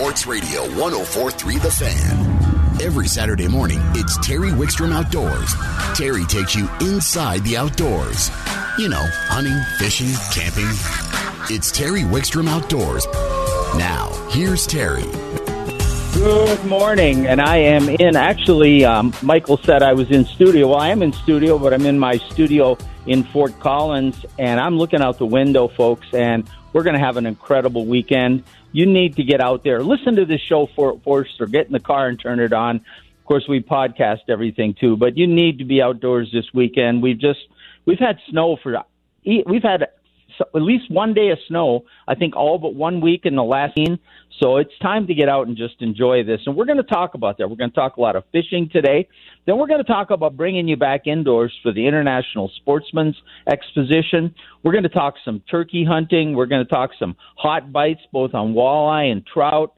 Sports Radio 1043 The Fan. Every Saturday morning, it's Terry Wickstrom Outdoors. Terry takes you inside the outdoors. You know, hunting, fishing, camping. It's Terry Wickstrom Outdoors. Now, here's Terry. Good morning, and I am in. Actually, um, Michael said I was in studio. Well, I am in studio, but I'm in my studio in Fort Collins, and I'm looking out the window, folks, and we're going to have an incredible weekend. You need to get out there, listen to this show for Forster, get in the car and turn it on. Of course, we podcast everything too, but you need to be outdoors this weekend. We've just we've had snow for we've had at least one day of snow. I think all but one week in the last scene. So it's time to get out and just enjoy this. And we're going to talk about that. We're going to talk a lot of fishing today. Then we're going to talk about bringing you back indoors for the International Sportsman's Exposition. We're going to talk some turkey hunting. We're going to talk some hot bites, both on walleye and trout.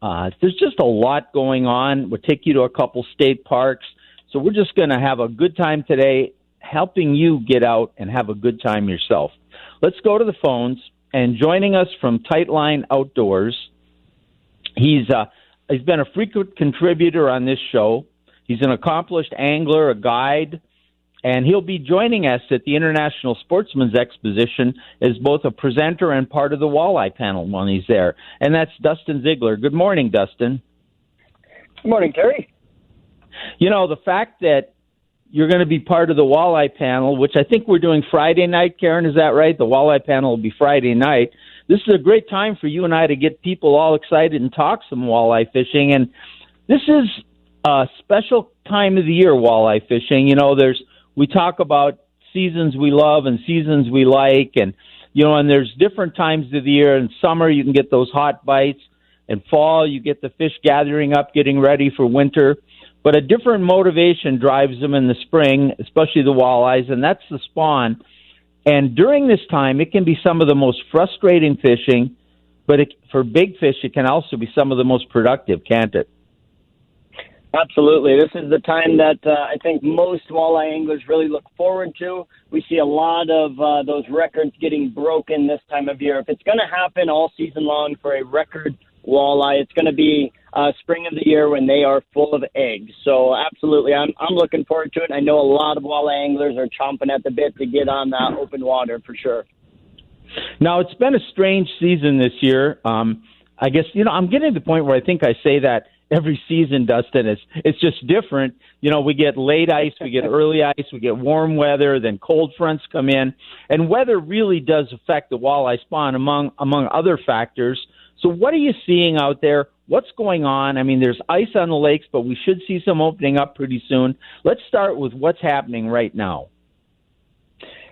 Uh, there's just a lot going on. We'll take you to a couple state parks. So we're just going to have a good time today, helping you get out and have a good time yourself. Let's go to the phones. And joining us from Tightline Outdoors, he's uh, he's been a frequent contributor on this show. He's an accomplished angler, a guide, and he'll be joining us at the International Sportsman's Exposition as both a presenter and part of the walleye panel when he's there. And that's Dustin Ziegler. Good morning, Dustin. Good morning, Terry. You know, the fact that you're going to be part of the walleye panel, which I think we're doing Friday night, Karen. Is that right? The walleye panel will be Friday night. This is a great time for you and I to get people all excited and talk some walleye fishing. And this is a special time of the year, walleye fishing. You know, there's we talk about seasons we love and seasons we like, and you know, and there's different times of the year. In summer, you can get those hot bites. In fall, you get the fish gathering up, getting ready for winter but a different motivation drives them in the spring, especially the walleyes, and that's the spawn. And during this time, it can be some of the most frustrating fishing, but it, for big fish, it can also be some of the most productive, can't it? Absolutely. This is the time that uh, I think most walleye anglers really look forward to. We see a lot of uh, those records getting broken this time of year. If it's going to happen all season long for a record walleye, it's going to be uh, spring of the year when they are full of eggs. So absolutely, I'm I'm looking forward to it. I know a lot of walleye anglers are chomping at the bit to get on that open water for sure. Now it's been a strange season this year. Um, I guess you know I'm getting to the point where I think I say that every season, Dustin. It's it's just different. You know, we get late ice, we get early ice, we get warm weather, then cold fronts come in, and weather really does affect the walleye spawn among among other factors. So, what are you seeing out there? What's going on? I mean, there's ice on the lakes, but we should see some opening up pretty soon. Let's start with what's happening right now.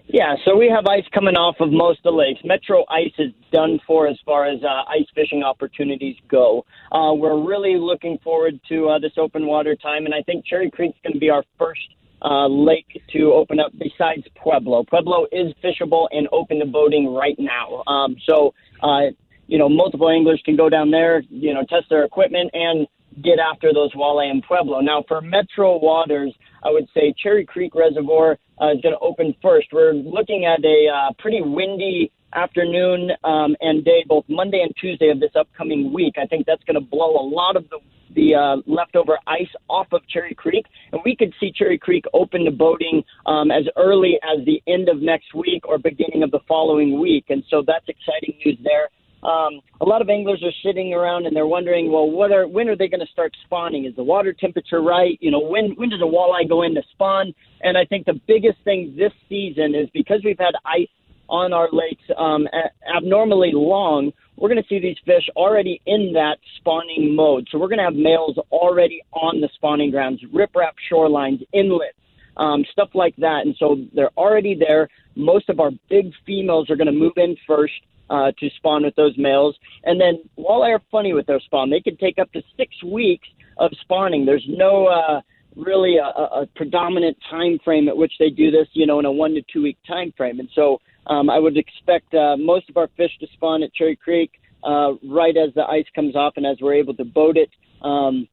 Yeah, so we have ice coming off of most of the lakes. Metro ice is done for as far as uh, ice fishing opportunities go. Uh, we're really looking forward to uh, this open water time, and I think Cherry Creek's going to be our first uh, lake to open up besides Pueblo. Pueblo is fishable and open to boating right now. Um, so uh, you know, multiple anglers can go down there, you know, test their equipment and get after those walleye in Pueblo. Now, for metro waters, I would say Cherry Creek Reservoir uh, is going to open first. We're looking at a uh, pretty windy afternoon um, and day, both Monday and Tuesday of this upcoming week. I think that's going to blow a lot of the the uh, leftover ice off of Cherry Creek, and we could see Cherry Creek open to boating um, as early as the end of next week or beginning of the following week. And so that's exciting news there. Um, a lot of anglers are sitting around and they're wondering, well, what are when are they going to start spawning? Is the water temperature right? You know, when when does a walleye go in to spawn? And I think the biggest thing this season is because we've had ice on our lakes um, abnormally long. We're going to see these fish already in that spawning mode. So we're going to have males already on the spawning grounds, riprap shorelines, inlets, um, stuff like that. And so they're already there. Most of our big females are going to move in first uh, to spawn with those males. And then walleye are funny with their spawn. They can take up to six weeks of spawning. There's no uh, really a, a predominant time frame at which they do this, you know, in a one to two week time frame. And so um, I would expect uh, most of our fish to spawn at Cherry Creek uh, right as the ice comes off and as we're able to boat it. Um,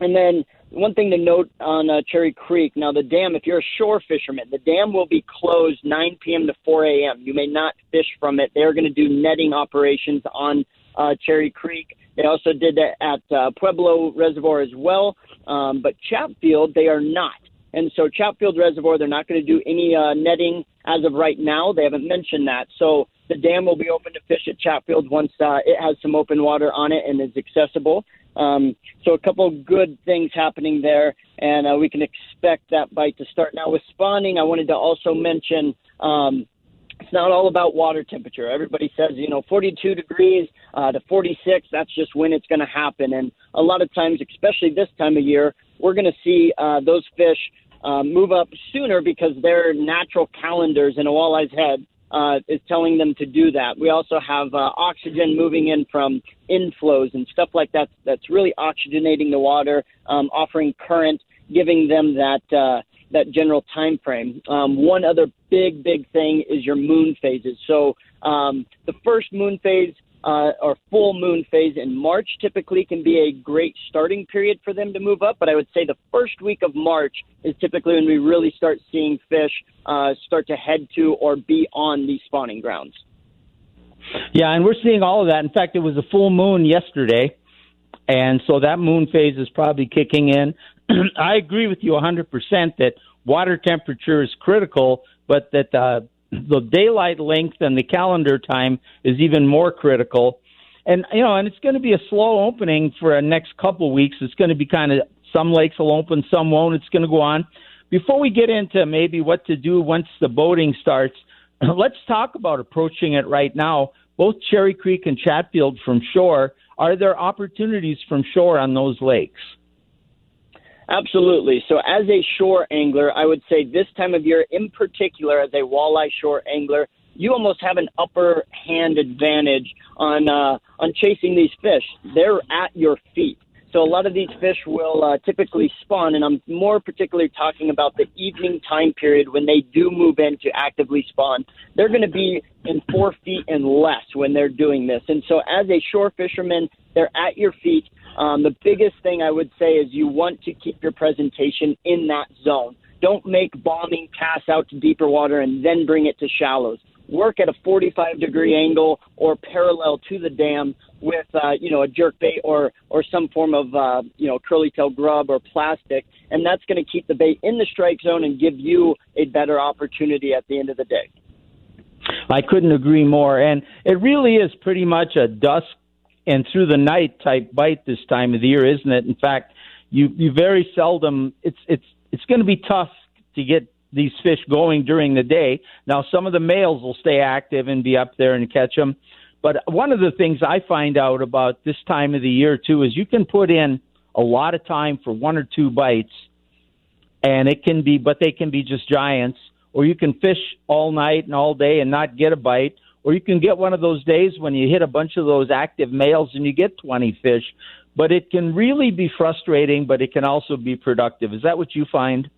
and then one thing to note on uh, Cherry Creek now, the dam, if you're a shore fisherman, the dam will be closed 9 p.m. to 4 a.m. You may not fish from it. They're going to do netting operations on uh, Cherry Creek. They also did that at uh, Pueblo Reservoir as well. Um, but Chatfield, they are not. And so Chatfield Reservoir, they're not going to do any uh, netting as of right now. They haven't mentioned that. So the dam will be open to fish at Chatfield once uh, it has some open water on it and is accessible. Um, so a couple good things happening there, and uh, we can expect that bite to start. Now with spawning, I wanted to also mention um, it's not all about water temperature. Everybody says, you know, 42 degrees uh, to 46, that's just when it's going to happen. And a lot of times, especially this time of year, we're going to see uh, those fish uh, move up sooner because their natural calendars in a walleye's head uh, is telling them to do that. We also have uh, oxygen moving in from inflows and stuff like that. That's really oxygenating the water, um, offering current, giving them that uh, that general time frame. Um, one other big, big thing is your moon phases. So um, the first moon phase uh, or full moon phase in March typically can be a great starting period for them to move up. But I would say the first week of March is typically when we really start seeing fish uh, start to head to or be on these spawning grounds. Yeah, and we're seeing all of that. In fact, it was a full moon yesterday, and so that moon phase is probably kicking in. I agree with you 100% that water temperature is critical, but that uh, the daylight length and the calendar time is even more critical. And you know, and it's going to be a slow opening for a next couple weeks. It's going to be kind of some lakes will open, some won't. It's going to go on. Before we get into maybe what to do once the boating starts, let's talk about approaching it right now. Both Cherry Creek and Chatfield from shore. Are there opportunities from shore on those lakes? Absolutely. So, as a shore angler, I would say this time of year, in particular, as a walleye shore angler, you almost have an upper hand advantage on uh, on chasing these fish. They're at your feet. So a lot of these fish will uh, typically spawn, and I'm more particularly talking about the evening time period when they do move in to actively spawn. They're going to be in four feet and less when they're doing this. And so, as a shore fisherman, they're at your feet. Um, the biggest thing I would say is you want to keep your presentation in that zone. Don't make bombing pass out to deeper water and then bring it to shallows. Work at a 45 degree angle or parallel to the dam with uh, you know a jerk bait or or some form of uh, you know curly tail grub or plastic, and that's going to keep the bait in the strike zone and give you a better opportunity at the end of the day. I couldn't agree more, and it really is pretty much a dusk and through the night type bite this time of the year, isn't it? In fact, you you very seldom it's it's it's going to be tough to get these fish going during the day. Now, some of the males will stay active and be up there and catch them but one of the things I find out about this time of the year too is you can put in a lot of time for one or two bites, and it can be, but they can be just giants. Or you can fish all night and all day and not get a bite. Or you can get one of those days when you hit a bunch of those active males and you get 20 fish. But it can really be frustrating, but it can also be productive. Is that what you find?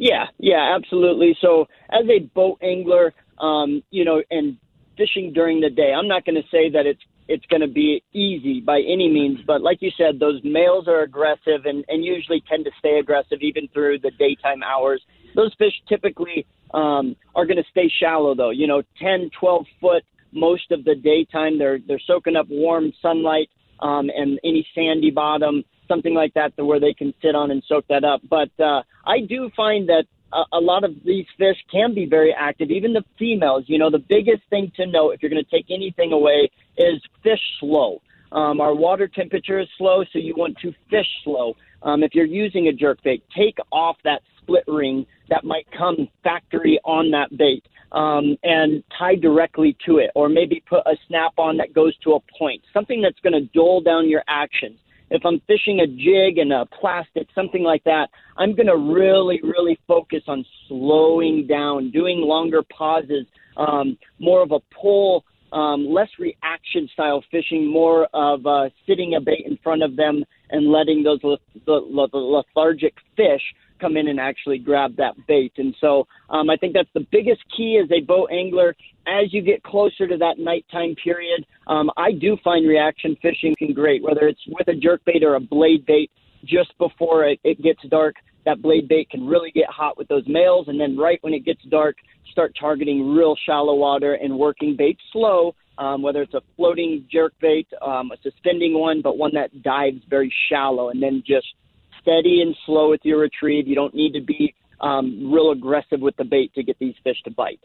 Yeah, yeah, absolutely. So as a boat angler, um, you know, and fishing during the day. I'm not going to say that it's it's going to be easy by any means, but like you said, those males are aggressive and, and usually tend to stay aggressive even through the daytime hours. Those fish typically um, are going to stay shallow, though. You know, 10, 12 foot most of the daytime. They're they're soaking up warm sunlight um, and any sandy bottom, something like that, to where they can sit on and soak that up. But uh, I do find that a, a lot of these fish can be very active, even the females. You know, the biggest thing to know if you're going to take anything away is fish slow. Um, our water temperature is slow, so you want to fish slow. Um, if you're using a jerk bait, take off that split ring that might come factory on that bait um, and tie directly to it, or maybe put a snap on that goes to a point, something that's going to dull down your actions if I'm fishing a jig and a plastic, something like that, I'm going to really, really focus on slowing down, doing longer pauses, um, more of a pull, um, less reaction style fishing, more of uh, sitting a bait in front of them and letting those le- the, lethargic fish come in and actually grab that bait. And so um, I think that's the biggest key as a boat angler. As you get closer to that nighttime period, um, I do find reaction fishing can great, whether it's with a jerk bait or a blade bait just before it, it gets dark. That blade bait can really get hot with those males, and then right when it gets dark, start targeting real shallow water and working bait slow um, whether it's a floating jerk bait, um, a suspending one, but one that dives very shallow, and then just steady and slow with your retrieve. You don't need to be um, real aggressive with the bait to get these fish to bite.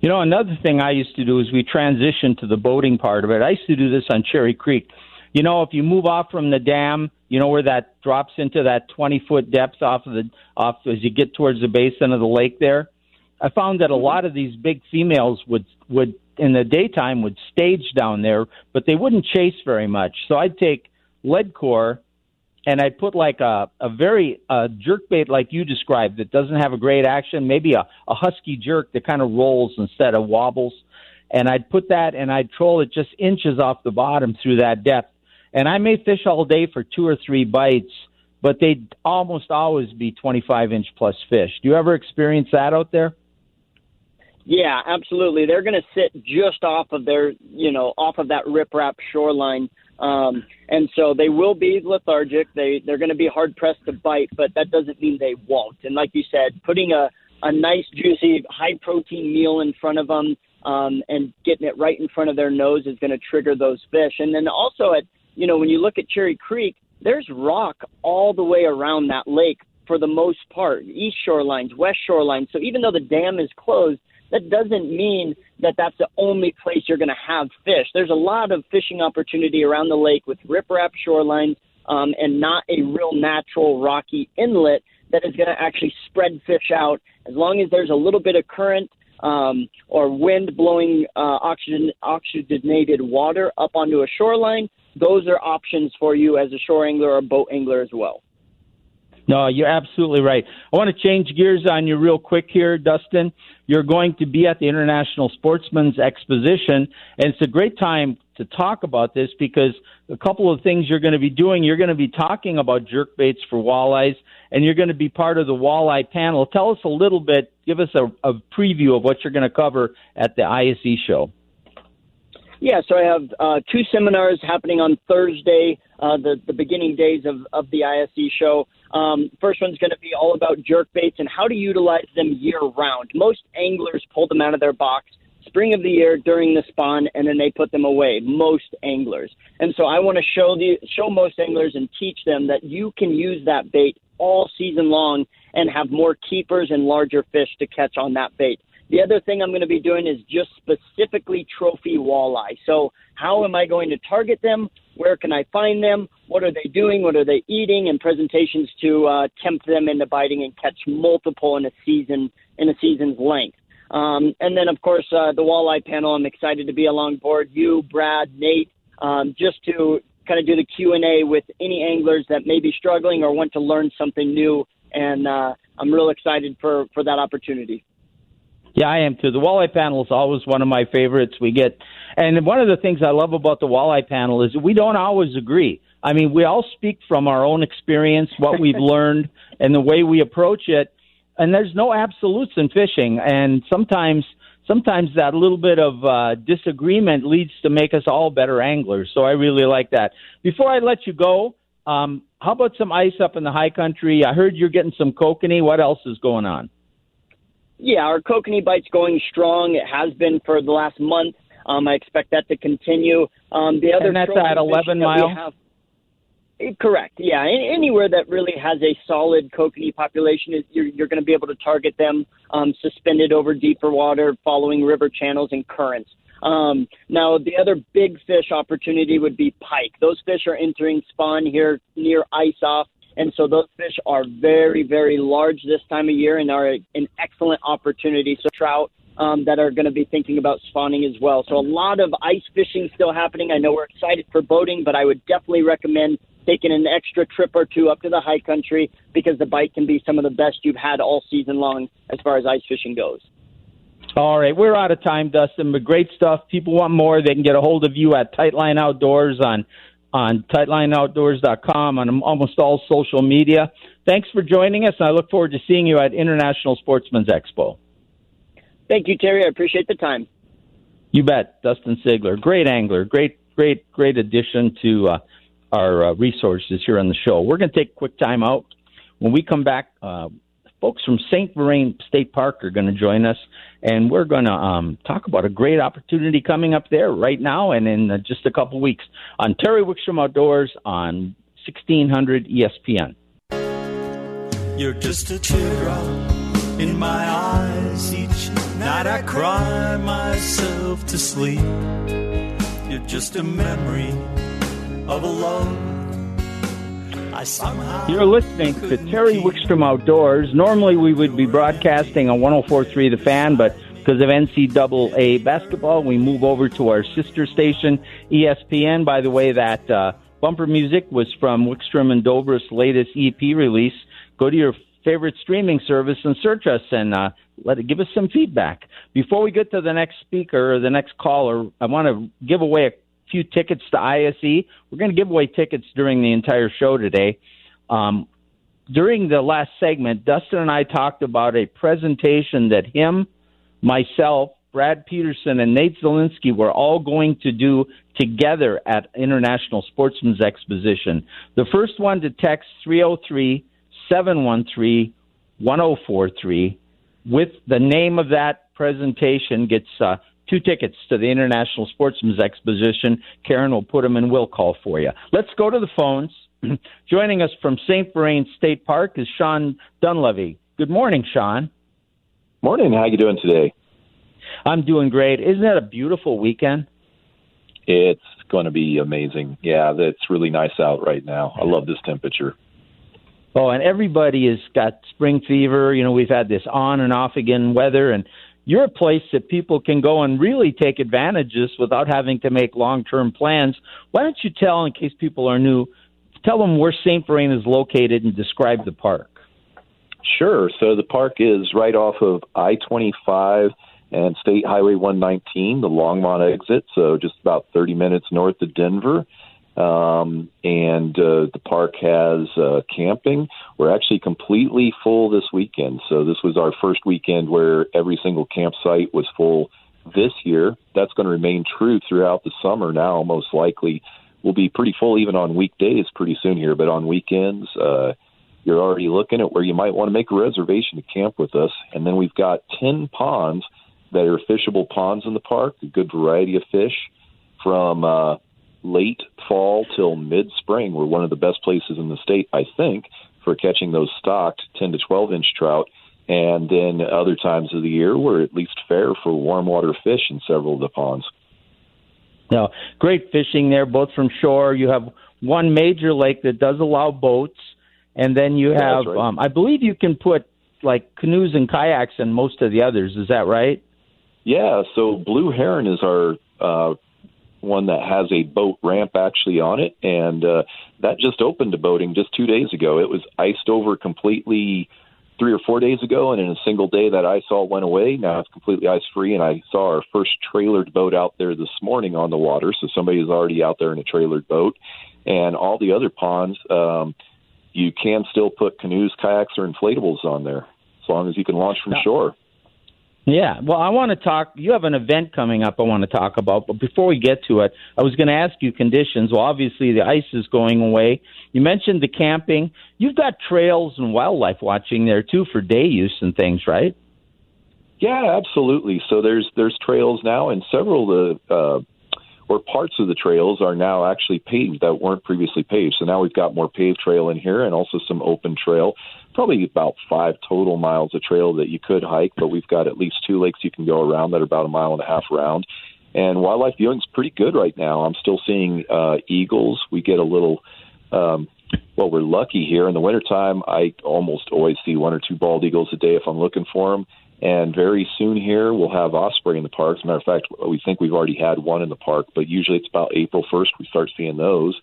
You know, another thing I used to do is we transitioned to the boating part of it. I used to do this on Cherry Creek. You know, if you move off from the dam, you know where that drops into that 20 foot depth off of the off as you get towards the basin of the lake there. I found that a mm-hmm. lot of these big females would would in the daytime would stage down there, but they wouldn't chase very much. So I'd take lead core and I'd put like a a very uh, jerk bait like you described that doesn't have a great action, maybe a, a husky jerk that kind of rolls instead of wobbles, and I'd put that and I'd troll it just inches off the bottom through that depth, and I may fish all day for two or three bites, but they'd almost always be 25 inch plus fish. Do you ever experience that out there? Yeah, absolutely. They're going to sit just off of their, you know, off of that riprap shoreline um, and so they will be lethargic. They they're going to be hard pressed to bite, but that doesn't mean they won't. And like you said, putting a a nice juicy high protein meal in front of them um, and getting it right in front of their nose is going to trigger those fish. And then also at you know when you look at Cherry Creek, there's rock all the way around that lake for the most part, east shorelines, west shorelines. So even though the dam is closed, that doesn't mean that that's the only place you're going to have fish. There's a lot of fishing opportunity around the lake with riprap shorelines um, and not a real natural rocky inlet that is going to actually spread fish out. As long as there's a little bit of current um, or wind blowing uh, oxygen, oxygenated water up onto a shoreline, those are options for you as a shore angler or boat angler as well. No, you're absolutely right. I want to change gears on you real quick here, Dustin. You're going to be at the International Sportsman's Exposition, and it's a great time to talk about this because a couple of things you're going to be doing. You're going to be talking about jerk baits for walleyes, and you're going to be part of the walleye panel. Tell us a little bit, give us a, a preview of what you're going to cover at the ISE show. Yeah, so I have uh, two seminars happening on Thursday, uh, the, the beginning days of, of the ISE show. Um, first one's going to be all about jerk baits and how to utilize them year round. Most anglers pull them out of their box spring of the year during the spawn, and then they put them away. Most anglers, and so I want to show the show most anglers and teach them that you can use that bait all season long and have more keepers and larger fish to catch on that bait. The other thing I'm going to be doing is just specifically trophy walleye. So, how am I going to target them? Where can I find them? What are they doing? What are they eating? And presentations to uh, tempt them into biting and catch multiple in a season in a season's length. Um, and then, of course, uh, the walleye panel. I'm excited to be along board. You, Brad, Nate, um, just to kind of do the Q and A with any anglers that may be struggling or want to learn something new. And uh, I'm real excited for for that opportunity. Yeah, I am too. The walleye panel is always one of my favorites. We get, and one of the things I love about the walleye panel is we don't always agree. I mean, we all speak from our own experience, what we've learned, and the way we approach it. And there's no absolutes in fishing, and sometimes, sometimes that little bit of uh, disagreement leads to make us all better anglers. So I really like that. Before I let you go, um, how about some ice up in the high country? I heard you're getting some kokanee. What else is going on? Yeah, our kokanee bite's going strong. It has been for the last month. Um, I expect that to continue. Um, the other and that's at 11 mile. Have, eh, correct. Yeah, anywhere that really has a solid kokanee population, you're, you're going to be able to target them um, suspended over deeper water, following river channels and currents. Um, now, the other big fish opportunity would be pike. Those fish are entering spawn here near ice off and so those fish are very, very large this time of year and are an excellent opportunity. So trout um, that are going to be thinking about spawning as well. So a lot of ice fishing still happening. I know we're excited for boating, but I would definitely recommend taking an extra trip or two up to the high country because the bite can be some of the best you've had all season long as far as ice fishing goes. All right, we're out of time, Dustin, but great stuff. People want more. They can get a hold of you at Tightline Outdoors on on tightlineoutdoors.com, on almost all social media. Thanks for joining us, and I look forward to seeing you at International Sportsman's Expo. Thank you, Terry. I appreciate the time. You bet. Dustin Ziegler, great angler, great, great, great addition to uh, our uh, resources here on the show. We're going to take a quick time out. When we come back, uh, folks from St. Vrain State Park are going to join us, and we're going to um, talk about a great opportunity coming up there right now and in uh, just a couple weeks on Terry Wickstrom Outdoors on 1600 ESPN. You're just a teardrop in my eyes. Each night I cry myself to sleep. You're just a memory of a love you're listening to Terry Wickstrom Outdoors. Normally, we would be broadcasting on 104.3 The Fan, but because of NCAA basketball, we move over to our sister station, ESPN. By the way, that uh, bumper music was from Wickstrom and Dobr's latest EP release. Go to your favorite streaming service and search us and uh, let it give us some feedback. Before we get to the next speaker or the next caller, I want to give away a few tickets to ISE. We're going to give away tickets during the entire show today. Um, during the last segment, Dustin and I talked about a presentation that him, myself, Brad Peterson, and Nate Zelinsky were all going to do together at International Sportsman's Exposition. The first one to text 303 713 1043 with the name of that presentation gets uh, two tickets to the International Sportsman's Exposition. Karen will put them in will call for you. Let's go to the phones. Joining us from St. Vrain State Park is Sean Dunleavy. Good morning, Sean. Morning. How you doing today? I'm doing great. Isn't that a beautiful weekend? It's going to be amazing. Yeah, it's really nice out right now. I love this temperature. Oh, and everybody has got spring fever. You know, we've had this on and off again weather, and you're a place that people can go and really take advantages without having to make long term plans. Why don't you tell, in case people are new, tell them where St. Vrain is located and describe the park? Sure. So the park is right off of I 25 and State Highway 119, the Longmont exit, so just about 30 minutes north of Denver. Um, and uh, the park has uh, camping. We're actually completely full this weekend. So this was our first weekend where every single campsite was full this year. That's going to remain true throughout the summer now, most likely. We'll be pretty full even on weekdays pretty soon here, but on weekends, uh, you're already looking at where you might want to make a reservation to camp with us. And then we've got 10 ponds that are fishable ponds in the park, a good variety of fish from uh, late fall till mid spring. We're one of the best places in the state, I think, for catching those stocked 10 to 12 inch trout. And then other times of the year, we're at least fair for warm water fish in several of the ponds. Now, great fishing there, both from shore. You have one major lake that does allow boats, and then you have, right. um, I believe, you can put like canoes and kayaks in most of the others. Is that right? Yeah. So Blue Heron is our uh, one that has a boat ramp actually on it, and uh, that just opened to boating just two days ago. It was iced over completely three or four days ago, and in a single day that ice all went away. Now it's completely ice free, and I saw our first trailered boat out there this morning on the water. So somebody is already out there in a trailered boat, and all the other ponds, um, you can still put canoes, kayaks, or inflatables on there as long as you can launch from shore. Yeah, well, I want to talk. You have an event coming up I want to talk about, but before we get to it, I was going to ask you conditions. Well, obviously the ice is going away. You mentioned the camping. You've got trails and wildlife watching there too for day use and things, right? Yeah, absolutely. So there's there's trails now, and several of the uh, or parts of the trails are now actually paved that weren't previously paved. So now we've got more paved trail in here, and also some open trail probably about five total miles of trail that you could hike, but we've got at least two lakes you can go around that are about a mile and a half around. And wildlife viewing's pretty good right now. I'm still seeing uh, eagles. We get a little, um, well, we're lucky here in the wintertime. I almost always see one or two bald eagles a day if I'm looking for them. And very soon here, we'll have osprey in the park. As a matter of fact, we think we've already had one in the park, but usually it's about April 1st we start seeing those.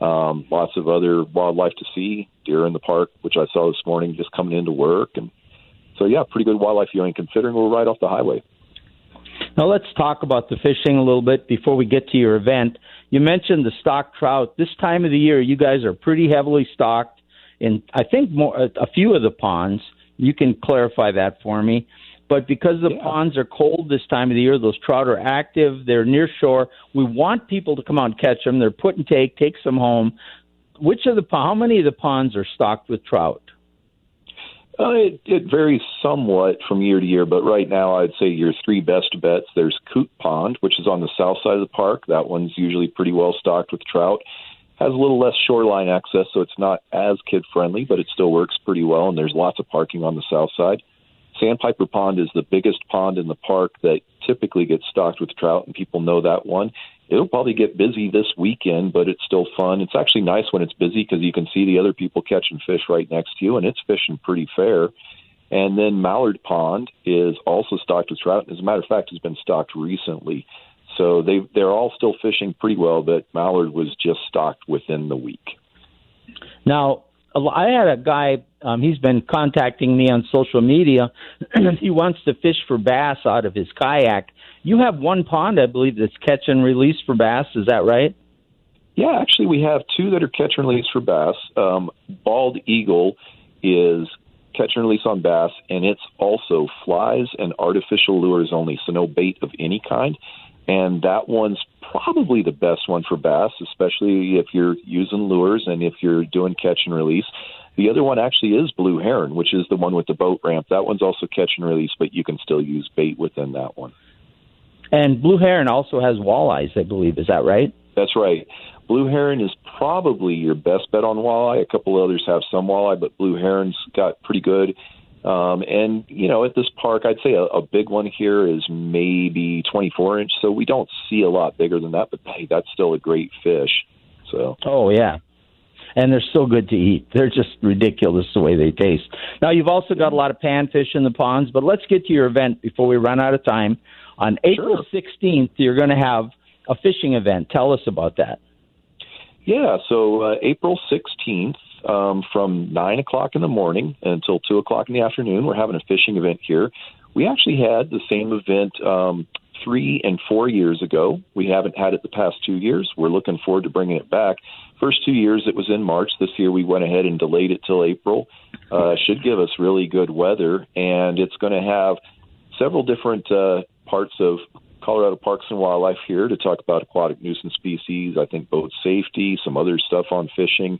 Um, lots of other wildlife to see, deer in the park, which I saw this morning just coming into work. And so, yeah, pretty good wildlife viewing considering we're right off the highway. Now, let's talk about the fishing a little bit before we get to your event. You mentioned the stock trout. This time of the year, you guys are pretty heavily stocked in, I think, more a few of the ponds. You can clarify that for me. But because the yeah. ponds are cold this time of the year, those trout are active. They're near shore. We want people to come out and catch them. They're put and take, take some home. Which of the how many of the ponds are stocked with trout? Uh, it, it varies somewhat from year to year, but right now I'd say your three best bets. There's Coot Pond, which is on the south side of the park. That one's usually pretty well stocked with trout. Has a little less shoreline access, so it's not as kid friendly, but it still works pretty well, and there's lots of parking on the south side. Sandpiper Pond is the biggest pond in the park that typically gets stocked with trout, and people know that one. It'll probably get busy this weekend, but it's still fun. It's actually nice when it's busy because you can see the other people catching fish right next to you, and it's fishing pretty fair. And then Mallard Pond is also stocked with trout. As a matter of fact, has been stocked recently. So they they're all still fishing pretty well, but Mallard was just stocked within the week. Now, I had a guy. Um, he's been contacting me on social media. he wants to fish for bass out of his kayak. You have one pond, I believe, that's catch and release for bass. Is that right? Yeah, actually, we have two that are catch and release for bass. Um, Bald Eagle is catch and release on bass, and it's also flies and artificial lures only, so no bait of any kind. And that one's probably the best one for bass, especially if you're using lures and if you're doing catch and release. The other one actually is Blue Heron, which is the one with the boat ramp. That one's also catch and release, but you can still use bait within that one. And Blue Heron also has walleyes, I believe. Is that right? That's right. Blue Heron is probably your best bet on walleye. A couple others have some walleye, but Blue Heron's got pretty good. Um, and you know, at this park, I'd say a, a big one here is maybe 24 inch. So we don't see a lot bigger than that, but hey, that's still a great fish. So. Oh yeah, and they're so good to eat. They're just ridiculous the way they taste. Now you've also got a lot of panfish in the ponds, but let's get to your event before we run out of time. On April sure. 16th, you're going to have a fishing event. Tell us about that. Yeah, so uh, April 16th, um, from 9 o'clock in the morning until 2 o'clock in the afternoon. We're having a fishing event here. We actually had the same event um, three and four years ago. We haven't had it the past two years. We're looking forward to bringing it back. First two years it was in March. This year we went ahead and delayed it till April. Uh, should give us really good weather, and it's going to have several different uh, parts of Colorado Parks and Wildlife here to talk about aquatic nuisance species. I think boat safety, some other stuff on fishing,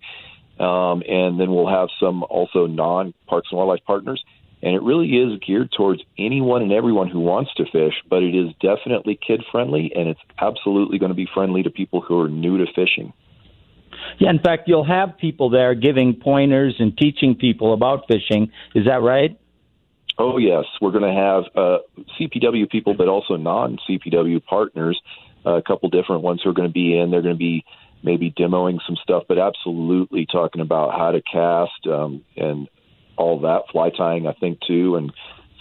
um, and then we'll have some also non Parks and Wildlife partners. And it really is geared towards anyone and everyone who wants to fish, but it is definitely kid friendly, and it's absolutely going to be friendly to people who are new to fishing. Yeah, in fact, you'll have people there giving pointers and teaching people about fishing. Is that right? Oh, yes. We're going to have uh, CPW people, but also non CPW partners, uh, a couple different ones who are going to be in. They're going to be maybe demoing some stuff, but absolutely talking about how to cast um, and all that, fly tying, I think, too. And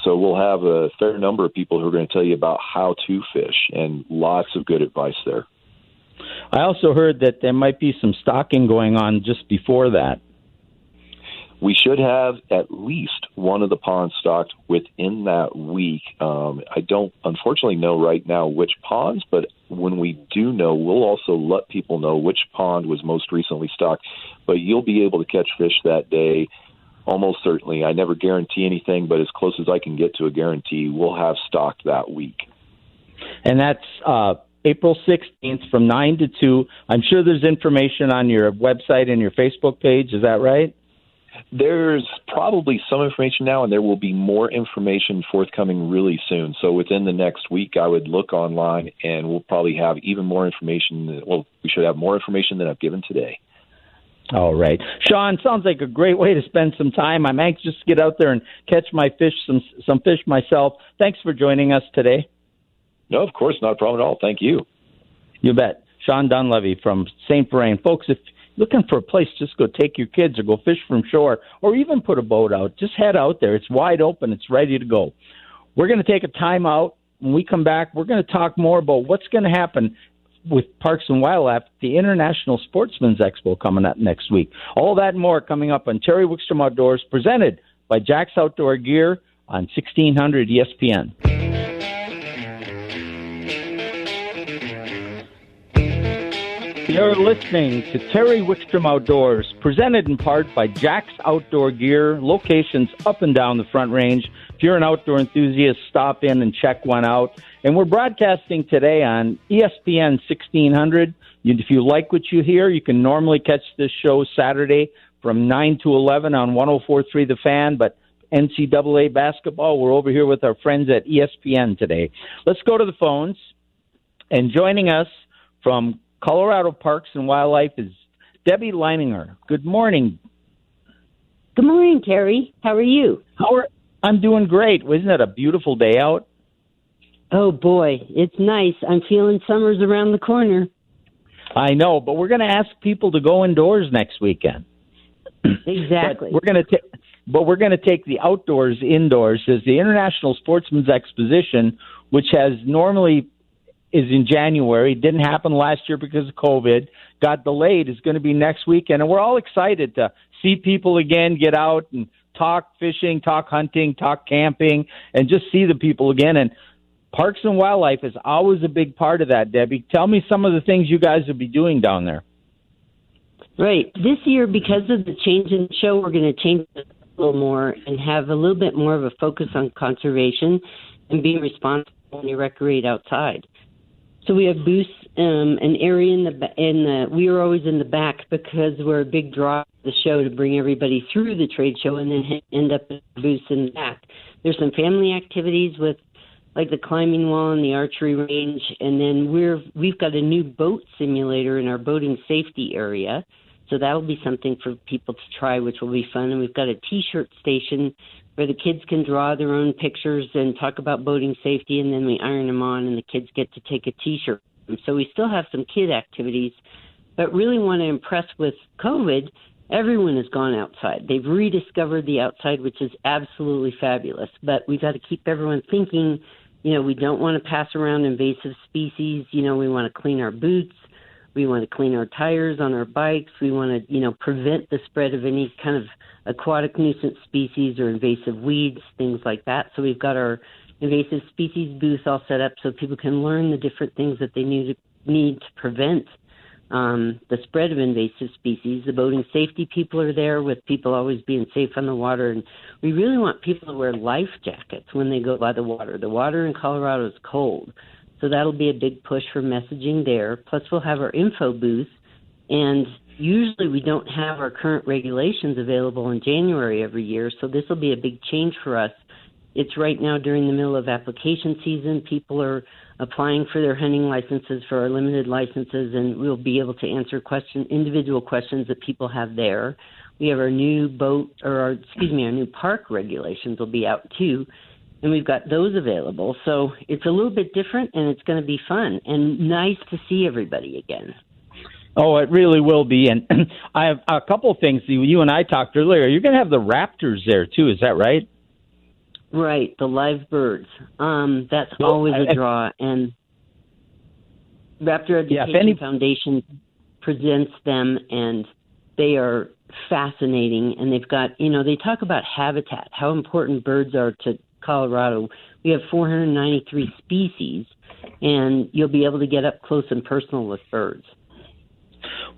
so we'll have a fair number of people who are going to tell you about how to fish and lots of good advice there. I also heard that there might be some stocking going on just before that we should have at least one of the ponds stocked within that week. Um, I don't, unfortunately, know right now which ponds, but when we do know, we'll also let people know which pond was most recently stocked. But you'll be able to catch fish that day, almost certainly. I never guarantee anything, but as close as I can get to a guarantee, we'll have stocked that week. And that's uh, April 16th from 9 to 2. I'm sure there's information on your website and your Facebook page. Is that right? There's probably some information now, and there will be more information forthcoming really soon. So within the next week, I would look online, and we'll probably have even more information. Well, we should have more information than I've given today. All right, Sean. Sounds like a great way to spend some time. I'm anxious to get out there and catch my fish, some some fish myself. Thanks for joining us today. No, of course, not a problem at all. Thank you. You bet. Sean Dunlevy from St. Vrain. Folks, if looking for a place, just go take your kids or go fish from shore or even put a boat out. Just head out there. It's wide open. It's ready to go. We're going to take a time out. When we come back, we're going to talk more about what's going to happen with Parks and Wildlife, the International Sportsman's Expo coming up next week. All that and more coming up on Terry Wickstrom Outdoors, presented by Jack's Outdoor Gear on 1600 ESPN. You're listening to Terry Wickstrom Outdoors, presented in part by Jack's Outdoor Gear, locations up and down the Front Range. If you're an outdoor enthusiast, stop in and check one out. And we're broadcasting today on ESPN 1600. If you like what you hear, you can normally catch this show Saturday from 9 to 11 on 1043 The Fan, but NCAA basketball. We're over here with our friends at ESPN today. Let's go to the phones. And joining us from Colorado Parks and Wildlife is Debbie Leininger. Good morning. Good morning, Terry. How are you? How are I'm doing great. Isn't it a beautiful day out? Oh boy, it's nice. I'm feeling summer's around the corner. I know, but we're going to ask people to go indoors next weekend. Exactly. We're going to take, but we're going to take the outdoors indoors. As the International Sportsman's Exposition, which has normally is in January, It didn't happen last year because of COVID, got delayed. Is going to be next weekend, and we're all excited to see people again, get out and talk fishing, talk hunting, talk camping, and just see the people again. And Parks and Wildlife is always a big part of that, Debbie. Tell me some of the things you guys will be doing down there. Right. This year, because of the change in the show, we're going to change it a little more and have a little bit more of a focus on conservation and being responsible when you recreate outside. So we have booths, um, an area in the in the. We are always in the back because we're a big draw of the show to bring everybody through the trade show and then end up in the booths in the back. There's some family activities with like the climbing wall and the archery range, and then we're we've got a new boat simulator in our boating safety area so that will be something for people to try, which will be fun. And we've got a T-shirt station where the kids can draw their own pictures and talk about boating safety, and then we iron them on, and the kids get to take a T-shirt. So we still have some kid activities, but really want to impress with COVID. Everyone has gone outside. They've rediscovered the outside, which is absolutely fabulous. But we've got to keep everyone thinking. You know, we don't want to pass around invasive species. You know, we want to clean our boots we want to clean our tires on our bikes. We want to, you know, prevent the spread of any kind of aquatic nuisance species or invasive weeds, things like that. So we've got our invasive species booth all set up so people can learn the different things that they need to, need to prevent um, the spread of invasive species. The boating safety people are there with people always being safe on the water, and we really want people to wear life jackets when they go by the water. The water in Colorado is cold, so that'll be a big push for messaging there. Plus, we'll have our info booth. And usually we don't have our current regulations available in January every year. So this will be a big change for us. It's right now during the middle of application season. People are applying for their hunting licenses for our limited licenses, and we'll be able to answer question, individual questions that people have there. We have our new boat, or our, excuse me, our new park regulations will be out too and we've got those available. So it's a little bit different, and it's going to be fun and nice to see everybody again. Oh, it really will be. And I have a couple of things. You and I talked earlier. You're going to have the raptors there too. Is that right? Right, the live birds. Um, that's well, always a draw. And Raptor Education yeah, any... Foundation presents them, and they are fascinating. And they've got, you know, they talk about habitat, how important birds are to Colorado, we have 493 species, and you'll be able to get up close and personal with birds.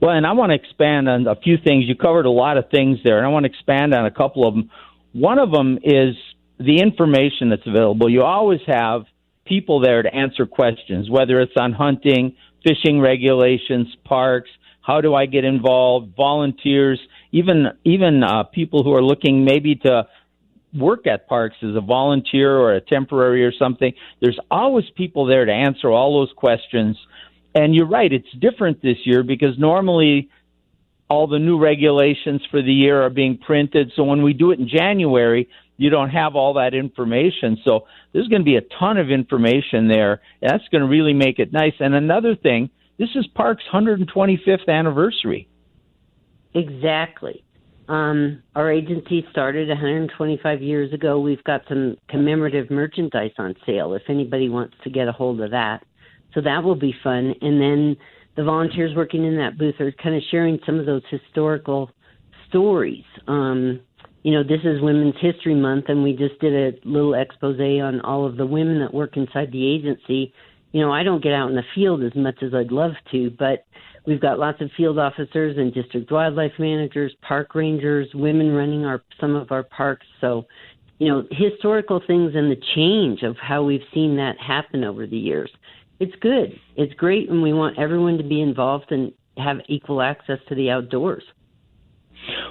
Well, and I want to expand on a few things. You covered a lot of things there, and I want to expand on a couple of them. One of them is the information that's available. You always have people there to answer questions, whether it's on hunting, fishing regulations, parks, how do I get involved, volunteers, even even uh, people who are looking maybe to work at parks as a volunteer or a temporary or something, there's always people there to answer all those questions. And you're right, it's different this year because normally all the new regulations for the year are being printed. So when we do it in January, you don't have all that information. So there's going to be a ton of information there. That's going to really make it nice. And another thing, this is Park's 125th anniversary. Exactly. Um, our agency started 125 years ago. We've got some commemorative merchandise on sale if anybody wants to get a hold of that. So that will be fun. And then the volunteers working in that booth are kind of sharing some of those historical stories. Um, you know, this is Women's History Month, and we just did a little expose on all of the women that work inside the agency. You know, I don't get out in the field as much as I'd love to, but We've got lots of field officers and district wildlife managers, park rangers, women running our some of our parks. So, you know, historical things and the change of how we've seen that happen over the years. It's good. It's great, and we want everyone to be involved and have equal access to the outdoors.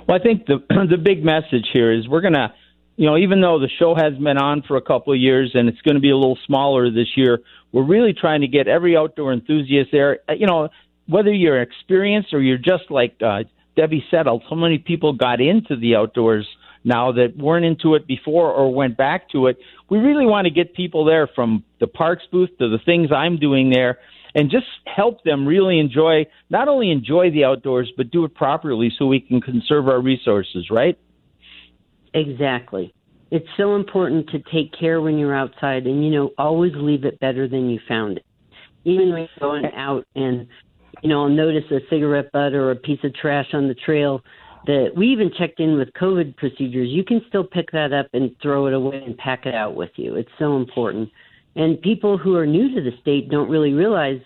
Well, I think the the big message here is we're gonna you know, even though the show has been on for a couple of years and it's going to be a little smaller this year, we're really trying to get every outdoor enthusiast there. Uh, you know, whether you're experienced or you're just like uh, Debbie said, so many people got into the outdoors now that weren't into it before or went back to it. We really want to get people there from the parks booth to the things I'm doing there and just help them really enjoy, not only enjoy the outdoors, but do it properly so we can conserve our resources, right? Exactly. It's so important to take care when you're outside and, you know, always leave it better than you found it. Even when you're going out and, you know, I'll notice a cigarette butt or a piece of trash on the trail that we even checked in with COVID procedures. You can still pick that up and throw it away and pack it out with you. It's so important. And people who are new to the state don't really realize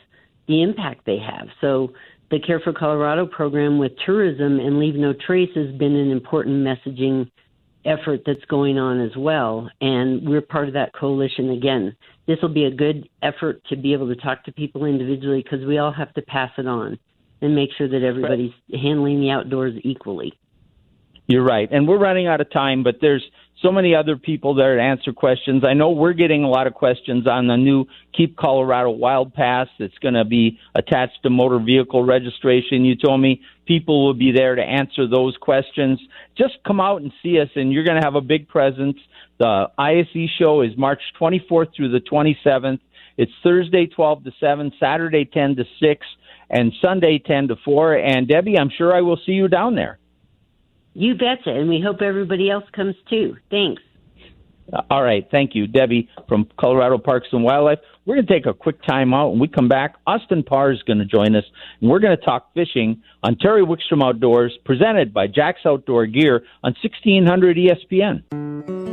the impact they have. So the Care for Colorado program with tourism and Leave No Trace has been an important messaging effort that's going on as well. And we're part of that coalition again. This will be a good effort to be able to talk to people individually because we all have to pass it on and make sure that everybody's right. handling the outdoors equally. You're right. And we're running out of time, but there's so many other people there to answer questions. I know we're getting a lot of questions on the new Keep Colorado Wild Pass that's going to be attached to motor vehicle registration. You told me people will be there to answer those questions. Just come out and see us, and you're going to have a big presence. The ISE show is March 24th through the 27th. It's Thursday 12 to 7, Saturday 10 to 6, and Sunday 10 to 4. And Debbie, I'm sure I will see you down there. You betcha, and we hope everybody else comes too. Thanks. All right, thank you, Debbie from Colorado Parks and Wildlife. We're going to take a quick time out. When we come back, Austin Parr is going to join us, and we're going to talk fishing on Terry Wickstrom Outdoors, presented by Jack's Outdoor Gear on 1600 ESPN.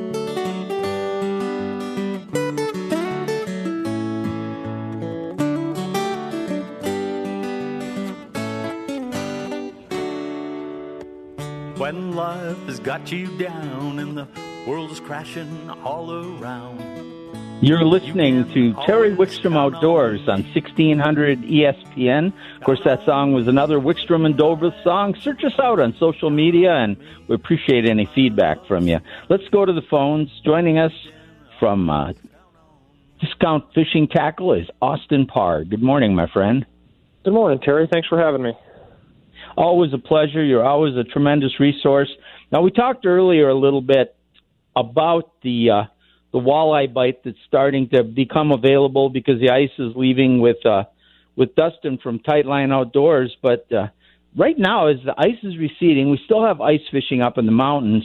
Got you down and the world is crashing all around. You're listening to Terry Wickstrom Outdoors on 1600 ESPN. Of course, that song was another Wickstrom and Dover song. Search us out on social media, and we appreciate any feedback from you. Let's go to the phones. Joining us from uh, Discount Fishing Tackle is Austin Parr. Good morning, my friend. Good morning, Terry. Thanks for having me. Always a pleasure. You're always a tremendous resource. Now, we talked earlier a little bit about the uh, the walleye bite that's starting to become available because the ice is leaving with uh, with Dustin from Tightline Outdoors. But uh, right now, as the ice is receding, we still have ice fishing up in the mountains.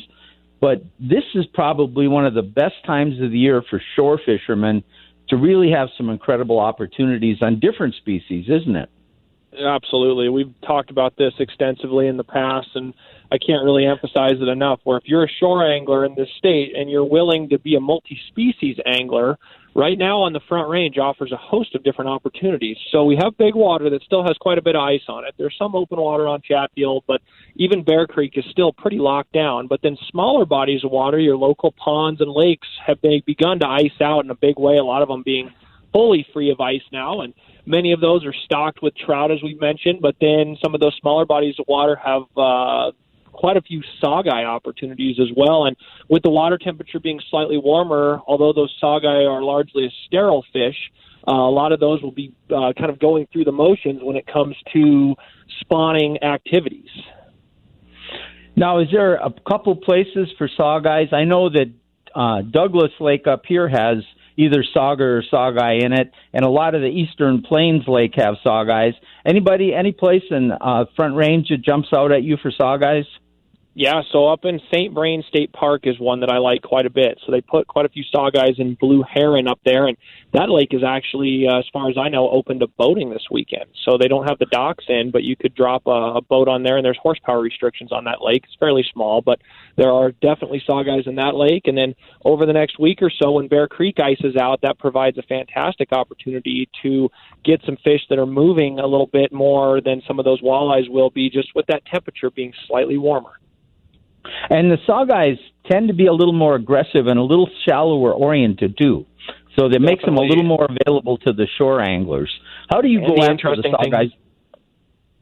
But this is probably one of the best times of the year for shore fishermen to really have some incredible opportunities on different species, isn't it? Absolutely. We've talked about this extensively in the past, and I can't really emphasize it enough. Where if you're a shore angler in this state and you're willing to be a multi species angler, right now on the Front Range offers a host of different opportunities. So we have big water that still has quite a bit of ice on it. There's some open water on Chatfield, but even Bear Creek is still pretty locked down. But then smaller bodies of water, your local ponds and lakes, have been, begun to ice out in a big way, a lot of them being fully free of ice now. And Many of those are stocked with trout, as we mentioned, but then some of those smaller bodies of water have uh, quite a few saugeye opportunities as well. And with the water temperature being slightly warmer, although those saugeye are largely a sterile fish, uh, a lot of those will be uh, kind of going through the motions when it comes to spawning activities. Now, is there a couple places for saugeyes? I know that uh, Douglas Lake up here has either sauger or saugeye in it, and a lot of the Eastern Plains Lake have saugeyes. Anybody, any place in uh, Front Range that jumps out at you for saugeyes? Yeah, so up in St. Vrain State Park is one that I like quite a bit. So they put quite a few saugeyes and blue heron up there, and that lake is actually, uh, as far as I know, open to boating this weekend. So they don't have the docks in, but you could drop a, a boat on there, and there's horsepower restrictions on that lake. It's fairly small, but there are definitely saugeyes in that lake. And then over the next week or so, when Bear Creek ices out, that provides a fantastic opportunity to get some fish that are moving a little bit more than some of those walleyes will be, just with that temperature being slightly warmer. And the saugeyes tend to be a little more aggressive and a little shallower oriented too. So that makes them a little more available to the shore anglers. How do you and go the after the saugeyes?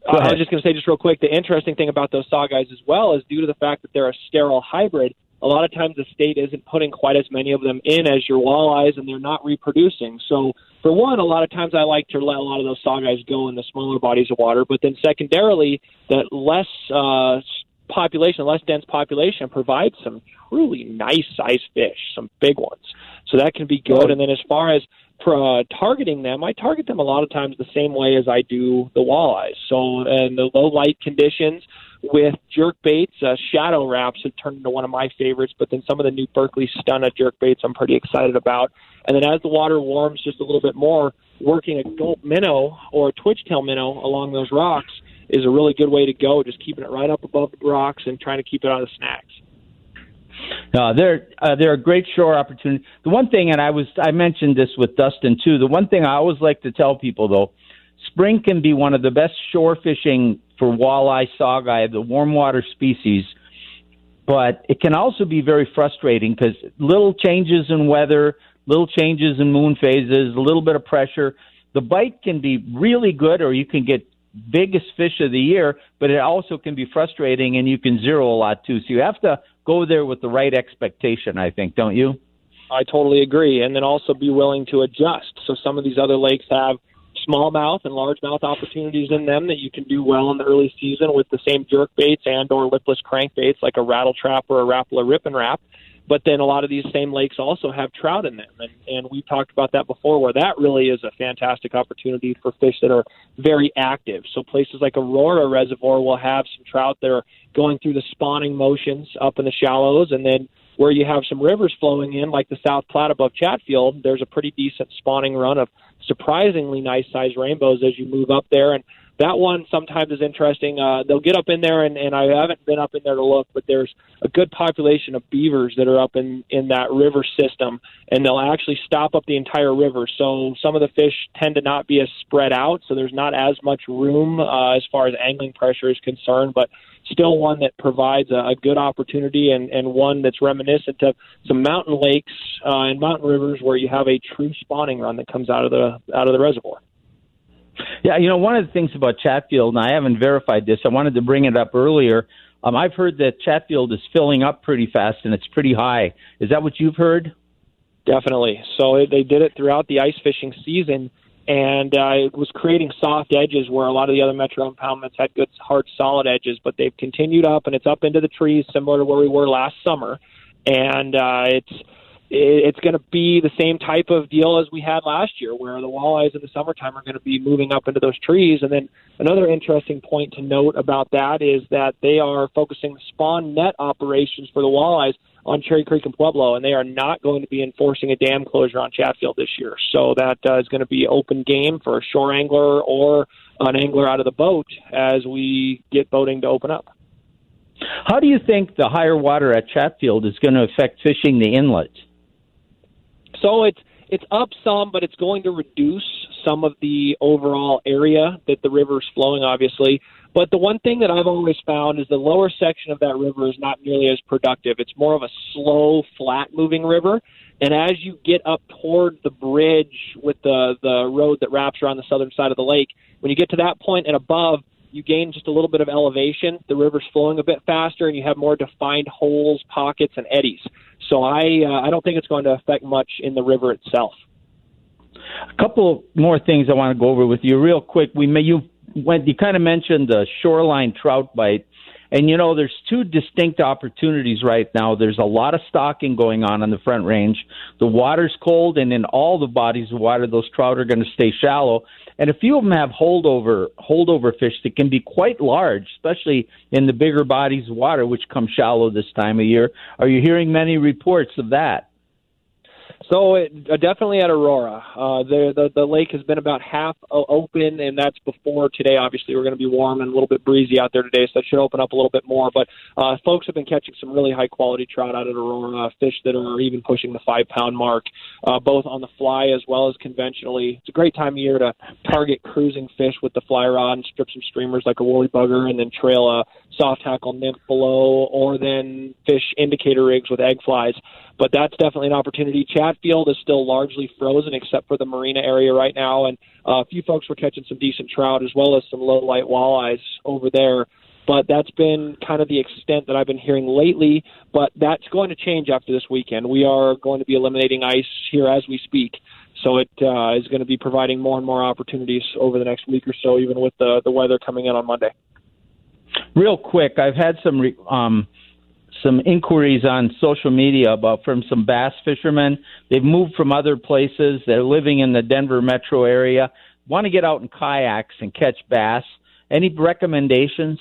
Uh, I was just going to say, just real quick, the interesting thing about those saugeyes as well is due to the fact that they're a sterile hybrid. a lot of times the state isn't putting quite as many of them in as your walleyes, and they're not reproducing. So, for one, a lot of times I like to let a lot of those saugeyes go in the smaller bodies of water. But then, secondarily, that less uh, population, less dense population, provides some truly nice sized fish, some big ones. So that can be good. And then, as far as uh, targeting them, I target them a lot of times the same way as I do the walleyes. So, in the low light conditions with jerk baits, uh, Shadow Raps have turned into one of my favorites. But then some of the new Berkley Stunna jerk baits, I'm pretty excited about. And then as the water warms just a little bit more, working a gulp minnow or a twitch tail minnow along those rocks is a really good way to go. Just keeping it right up above the rocks and trying to keep it on the snacks. Uh, they're uh, they're a great shore opportunity. The one thing, and I was I mentioned this with Dustin too. The one thing I always like to tell people though, spring can be one of the best shore fishing for walleye, saugeye, the warm water species. But it can also be very frustrating because little changes in weather, little changes in moon phases, a little bit of pressure. The bite can be really good, or you can get biggest fish of the year, but it also can be frustrating and you can zero a lot too. So you have to go there with the right expectation, I think, don't you? I totally agree. And then also be willing to adjust. So some of these other lakes have smallmouth and largemouth opportunities in them that you can do well in the early season with the same jerk baits and or lipless crankbaits like a rattle trap or a Rapala Rippin' Rap. But then a lot of these same lakes also have trout in them, and, and we've talked about that before, where that really is a fantastic opportunity for fish that are very active. So places like Aurora Reservoir will have some trout that are going through the spawning motions up in the shallows, and then where you have some rivers flowing in, like the South Platte above Chatfield, there's a pretty decent spawning run of surprisingly nice sized rainbows as you move up there. And that one sometimes is interesting. Uh, they'll get up in there, and, and I haven't been up in there to look, but there's a good population of beavers that are up in in that river system, and they'll actually stop up the entire river. So some of the fish tend to not be as spread out, so there's not as much room uh, as far as angling pressure is concerned, but still one that provides a, a good opportunity and, and one that's reminiscent of some mountain lakes uh, and mountain rivers where you have a true spawning run that comes out of the out of the reservoir. Yeah, you know, one of the things about Chatfield, and I haven't verified this, I wanted to bring it up earlier. Um, I've heard that Chatfield is filling up pretty fast and it's pretty high. Is that what you've heard? Definitely. So they did it throughout the ice fishing season, and uh, it was creating soft edges where a lot of the other metro impoundments had good, hard, solid edges. But they've continued up, and it's up into the trees, similar to where we were last summer. And uh, it's it's going to be the same type of deal as we had last year, where the walleyes in the summertime are going to be moving up into those trees. And then another interesting point to note about that is that they are focusing the spawn net operations for the walleyes on Cherry Creek and Pueblo, and they are not going to be enforcing a dam closure on Chatfield this year. So that uh, is going to be open game for a shore angler or an angler out of the boat as we get boating to open up. How do you think the higher water at Chatfield is going to affect fishing the inlet? So it's it's up some, but it's going to reduce some of the overall area that the river is flowing, obviously. But the one thing that I've always found is the lower section of that river is not nearly as productive. It's more of a slow, flat moving river. And as you get up toward the bridge with the, the road that wraps around the southern side of the lake, when you get to that point and above, you gain just a little bit of elevation. The river's flowing a bit faster, and you have more defined holes, pockets, and eddies. So I uh, I don't think it's going to affect much in the river itself. A couple more things I want to go over with you real quick. We may you went you kind of mentioned the shoreline trout bite. And you know, there's two distinct opportunities right now. There's a lot of stocking going on on the Front Range. The water's cold, and in all the bodies of water, those trout are going to stay shallow and a few of them have holdover holdover fish that can be quite large, especially in the bigger bodies of water, which come shallow this time of year. Are you hearing many reports of that? So it, uh, definitely at Aurora, uh, the, the the lake has been about half open, and that's before today. Obviously, we're going to be warm and a little bit breezy out there today, so that should open up a little bit more. But uh, folks have been catching some really high quality trout out at Aurora, fish that are even pushing the five pound mark, uh, both on the fly as well as conventionally. It's a great time of year to target cruising fish with the fly rod and strip some streamers like a woolly bugger, and then trail a soft tackle nymph below, or then fish indicator rigs with egg flies but that's definitely an opportunity. Chatfield is still largely frozen except for the marina area right now, and uh, a few folks were catching some decent trout as well as some low light walleyes over there. but that's been kind of the extent that I've been hearing lately. But that's going to change after this weekend. We are going to be eliminating ice here as we speak. So it uh, is going to be providing more and more opportunities over the next week or so, even with the the weather coming in on Monday. Real quick, I've had some re- um, some inquiries on social media about from some bass fishermen. They've moved from other places. They're living in the Denver metro area. Want to get out in kayaks and catch bass. Any recommendations?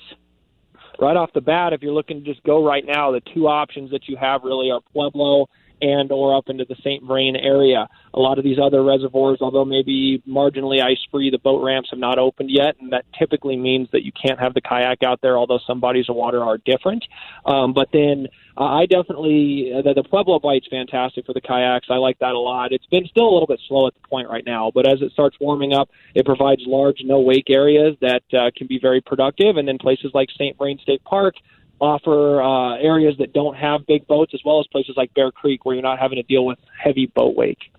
Right off the bat, if you're looking to just go right now, the two options that you have really are Pueblo and or up into the St. Vrain area. A lot of these other reservoirs, although maybe marginally ice free, the boat ramps have not opened yet, and that typically means that you can't have the kayak out there, although some bodies of water are different. Um, but then uh, I definitely uh, the, the Pueblo bite's fantastic for the kayaks. I like that a lot. It's been still a little bit slow at the point right now, but as it starts warming up, it provides large no wake areas that uh, can be very productive. And then places like St. Vrain State Park offer uh, areas that don't have big boats, as well as places like Bear Creek where you're not having to deal with heavy boat wake.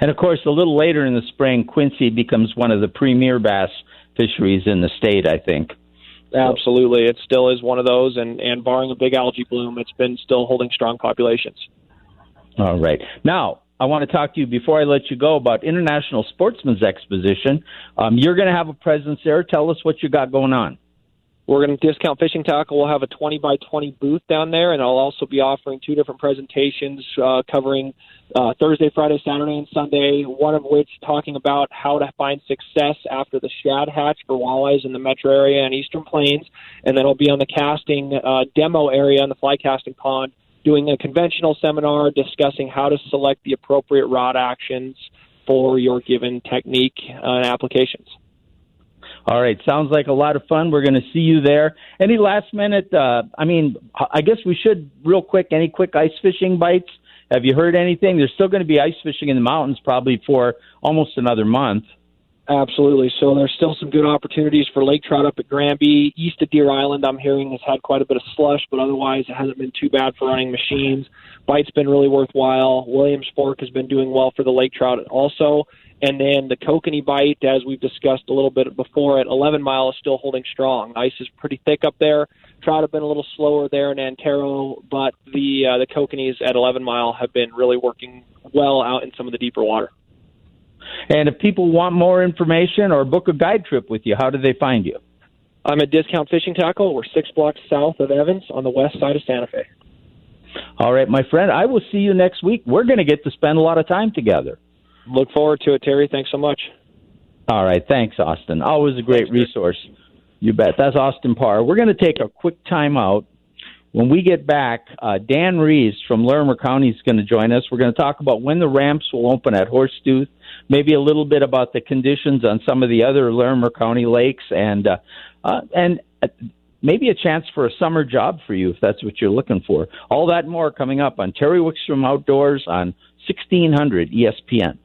And of course, a little later in the spring, Quincy becomes one of the premier bass fisheries in the state. I think. Absolutely, it still is one of those, and and barring a big algae bloom, it's been still holding strong populations. All right, now I want to talk to you before I let you go about International Sportsman's Exposition. Um, you're going to have a presence there. Tell us what you got going on. We're going to discount fishing tackle. We'll have a 20 by 20 booth down there, and I'll also be offering two different presentations uh, covering uh, Thursday, Friday, Saturday, and Sunday. One of which talking about how to find success after the shad hatch for walleyes in the metro area and eastern plains, and then I'll be on the casting uh, demo area in the fly casting pond doing a conventional seminar discussing how to select the appropriate rod actions for your given technique uh, and applications. All right, sounds like a lot of fun. We're going to see you there. Any last minute? Uh, I mean, I guess we should real quick. Any quick ice fishing bites? Have you heard anything? There's still going to be ice fishing in the mountains probably for almost another month. Absolutely. So there's still some good opportunities for lake trout up at Granby. East of Deer Island, I'm hearing has had quite a bit of slush, but otherwise it hasn't been too bad for running machines. Bite's been really worthwhile. Williams Fork has been doing well for the lake trout also. And then the kokanee bite, as we've discussed a little bit before, at 11 mile is still holding strong. Ice is pretty thick up there. Trout have been a little slower there in Antero, but the uh, the kokanees at 11 mile have been really working well out in some of the deeper water. And if people want more information or book a guide trip with you, how do they find you? I'm at Discount Fishing Tackle. We're six blocks south of Evans on the west side of Santa Fe. All right, my friend. I will see you next week. We're going to get to spend a lot of time together. Look forward to it, Terry. Thanks so much. All right. Thanks, Austin. Always a great Thanks, resource. You bet. That's Austin Parr. We're going to take a quick time out. When we get back, uh, Dan Rees from Larimer County is going to join us. We're going to talk about when the ramps will open at Horsetooth, maybe a little bit about the conditions on some of the other Larimer County lakes, and uh, uh, and uh, maybe a chance for a summer job for you if that's what you're looking for. All that more coming up on Terry Wickstrom Outdoors on 1600 ESPN.